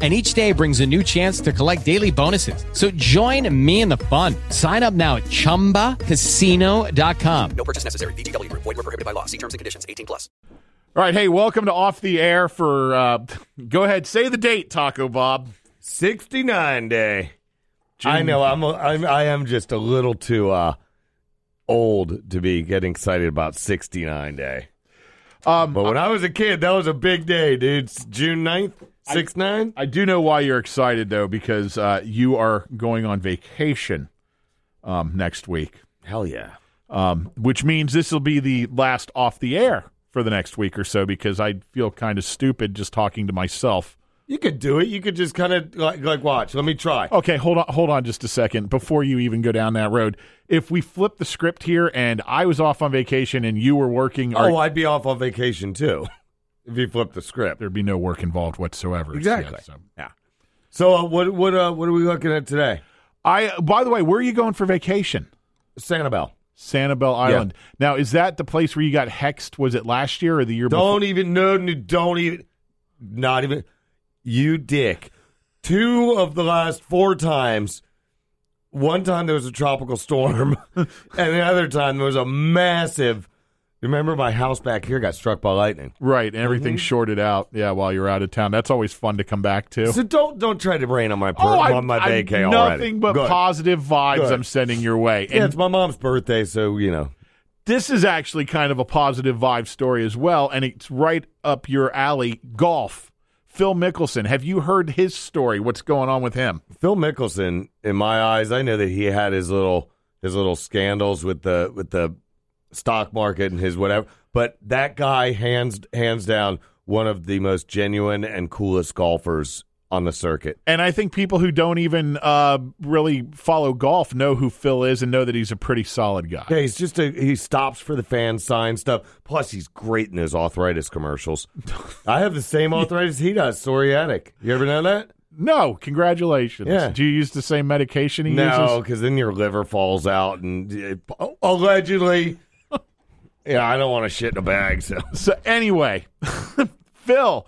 And each day brings a new chance to collect daily bonuses. So join me in the fun. Sign up now at chumbacasino.com. No purchase necessary. VGW Group. Void were prohibited by law. See terms and conditions. 18 plus. All right, hey, welcome to Off the Air for. Uh, go ahead, say the date, Taco Bob. 69 day. I know I'm, a, I'm I am just a little too uh, old to be getting excited about 69 day. Um, But when I was a kid, that was a big day, dude. It's June 9th, 6 9. I do know why you're excited though, because uh, you are going on vacation um, next week, Hell yeah. um, which means this will be the last off the air for the next week or so. Because I feel kind of stupid just talking to myself. You could do it. You could just kind of like, like watch. Let me try. Okay, hold on, hold on, just a second before you even go down that road. If we flip the script here, and I was off on vacation and you were working, Oh, or I'd be off on vacation too if you flip the script. there'd be no work involved whatsoever. Exactly. Yeah, so, yeah. So uh, what what uh, what are we looking at today? I. By the way, where are you going for vacation? Sanibel. Sanibel Island. Now, is that the place where you got hexed? Was it last year or the year before? Don't even no, no don't even not even you dick. Two of the last four times. One time there was a tropical storm, and the other time there was a massive. Remember, my house back here got struck by lightning. Right, and everything mm-hmm. shorted out. Yeah, while you're out of town. That's always fun to come back to. So don't don't try to rain on my per- oh, I, on my I- vacay nothing but Good. positive vibes Good. I'm sending your way. Yeah, And it's my mom's birthday, so you know. this is actually kind of a positive vibe story as well, and it's right up your alley. Golf. Phil Mickelson. Have you heard his story? What's going on with him? Phil Mickelson, in my eyes, I know that he had his little his little scandals with the with the stock market and his whatever, but that guy hands hands down one of the most genuine and coolest golfers on the circuit. And I think people who don't even uh, really follow golf know who Phil is and know that he's a pretty solid guy. Yeah, he's just a he stops for the fan sign stuff. Plus, he's great in his arthritis commercials. I have the same arthritis he does, psoriatic. You ever know that? No, congratulations. Yeah. Do you use the same medication he No, uses? because then your liver falls out and uh, allegedly. Yeah, I don't want to shit in a bag. So So anyway, Phil,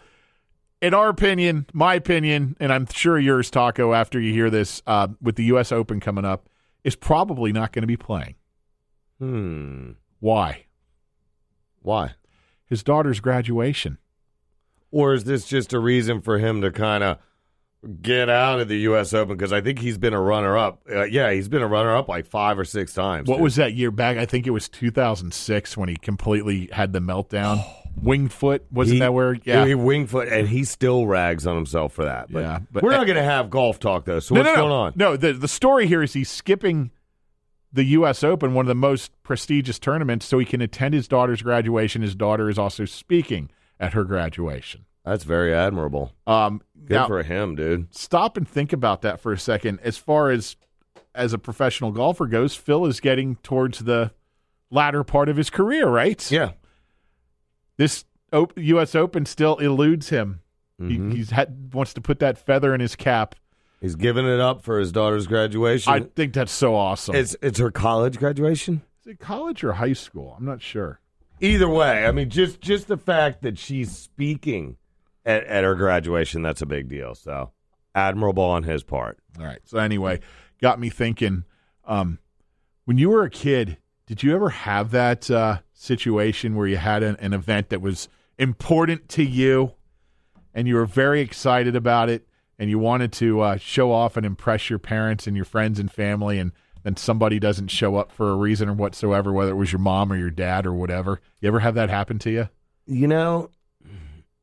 in our opinion, my opinion, and I'm sure yours, Taco, after you hear this, uh, with the U.S. Open coming up, is probably not going to be playing. Hmm. Why? Why? His daughter's graduation. Or is this just a reason for him to kind of get out of the U.S. Open? Because I think he's been a runner-up. Uh, yeah, he's been a runner-up like five or six times. What dude. was that year back? I think it was 2006 when he completely had the meltdown. Winged Foot wasn't He- that where? Yeah. he winged foot, and he still rags on himself for that. But, Yeah, but- we're not going to have golf talk though. So no, what's no, no. going on? No, the the story here is he's skipping the U.S. Open, one of the most prestigious tournaments, so he can attend his daughter's graduation. His daughter is also speaking at her graduation. That's very admirable. Um, Good now, for him, dude. stop and think about that for a second. As far as as a professional golfer goes, Phil is getting towards the latter part of his career, right? Yeah. This o- U.S. Open still eludes him. Mhm. He he's had, wants to put that feather in his cap. He's giving it up for his daughter's graduation. I think that's so awesome. it's it's her college graduation. Is it college or high school? I'm not sure. Either way, I mean, just just the fact that she's speaking at, at her graduation, that's a big deal. So admirable on his part. All right. So anyway, got me thinking. Um, when you were a kid, did you ever have that uh, situation where you had an, an event that was important to you, and you were very excited about it, and you wanted to uh, show off and impress your parents and your friends and family, and then somebody doesn't show up for a reason or whatsoever, whether it was your mom or your dad or whatever? You ever have that happen to you? You know,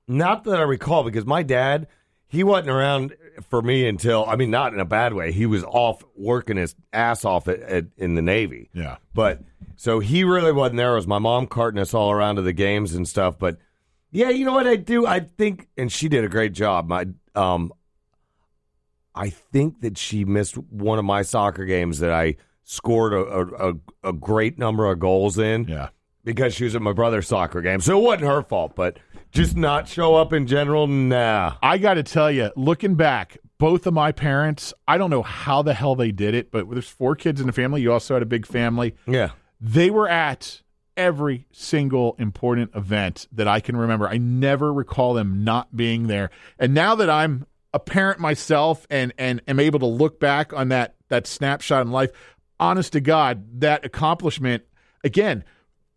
not that I recall, because my dad, he wasn't around for me until I mean, not in a bad way. He was off working his ass off at, at, in the Navy. Yeah. But so he really wasn't there. It was my mom carting us all around to the games and stuff. But yeah, you know what I do? I think, and she did a great job. My, um, I think that she missed one of my soccer games that I scored a, a, a, a great number of goals in Yeah. because she was at my brother's soccer game. So it wasn't her fault, but just not show up in general, nah. I got to tell you, looking back, both of my parents, I don't know how the hell they did it, but there's four kids in the family. You also had a big family. Yeah. They were at every single important event that I can remember. I never recall them not being there. And now that I'm a parent myself and and am able to look back on that that snapshot in life, honest to God, that accomplishment again,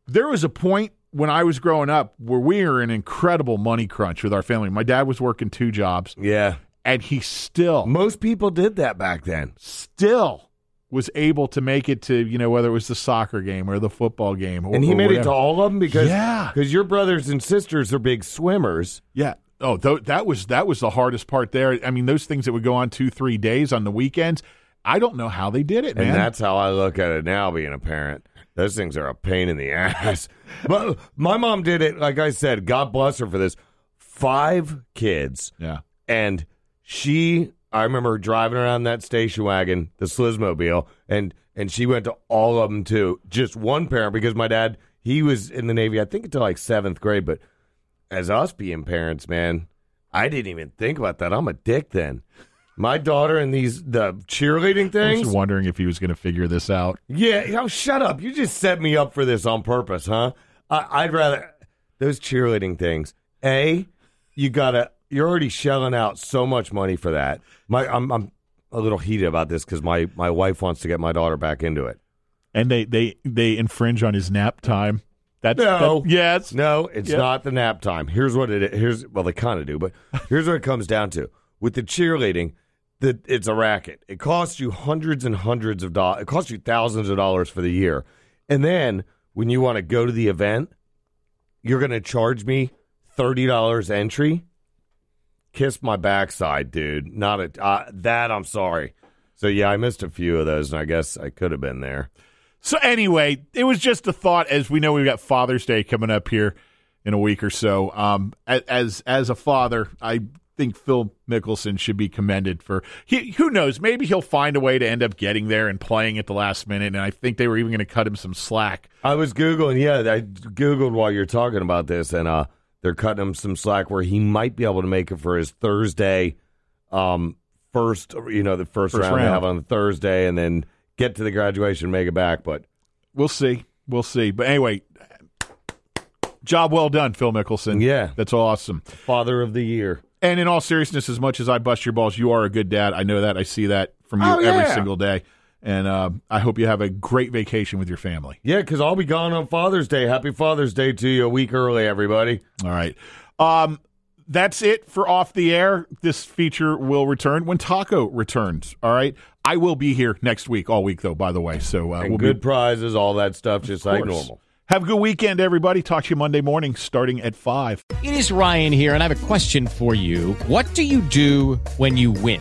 there was a point when I was growing up where we were in an incredible money crunch with our family. My dad was working two jobs Yeah. and he still Most people did that back then. still was able to make it to you know whether it was the soccer game or the football game or, And he or made it to whatever. all of them because Yeah. cause your brothers and sisters are big swimmers. yeah oh th- that was that was the hardest part there i mean those things that would go on two three days on the weekends i don't know how they did it man And that's how I look at it now, being a parent. Those things are a pain in the ass. But my mom did it, like I said, God bless her for this. Five kids. yeah And she, I remember driving around that station wagon, the Slizmobile, and, and she went to all of them too. Just one parent, because my dad, he was in the Navy, I think until like seventh grade. But as us being parents, man, I didn't even think about that. I'm a dick then. My daughter and these, the cheerleading i things. was wondering if he was going to figure this out Yeah, know, shut up. You just set me up for this on purpose, huh? I, I'd rather those cheerleading things. A, you gotta. You're already shelling out so much money for that. My, I'm, I'm a little heated about this because my my wife wants to get my daughter back into it. and they they they infringe on his nap time that's No. that, yeah it's, No, it's Yeah. not the nap time. Here's what it is. Here's well, they kind of do, but here's what it comes down to. With the cheerleading, that it's a racket. It costs you hundreds and hundreds of dollars. It costs you thousands of dollars for the year, and then when you want to go to the event, you're going to charge me thirty dollars entry. Kiss my backside, dude. Not a uh, that. I'm sorry. So yeah, I missed a few of those, and I guess I could have been there. So anyway, it was just a thought. As we know, we've got Father's Day coming up here in a week or so. Um, as as a father, I think Phil Mickelson should be commended for. He, who knows? Maybe he'll find a way to end up getting there and playing at the last minute. And I think they were even going to cut him some slack. I was googling. Yeah, I googled while you're talking about this, and uh, they're cutting him some slack where he might be able to make it for his Thursday, um, first. You know, the first, First round, they round. have on Thursday, and then get to the graduation, make it back. But We'll see. We'll see. But anyway, job well done, Phil Mickelson. Yeah. that's awesome. Father of the Year. And in all seriousness, as much as I bust your balls, you are a good dad. I know that. I see that from you Oh, every single day. And uh, I hope you have a great vacation with your family. Yeah, because I'll be gone on Father's Day. Happy Father's Day to you a week early, everybody. All right. Um, that's it for off the air. This feature will return when Taco returns. All right. I will be here next week, all week though. By the way, so uh, we'll good be prizes, all that stuff, just like normal. Have a good weekend, everybody. Talk to you Monday morning, starting at five. It is Ryan here, and I have a question for you. What do you do when you win?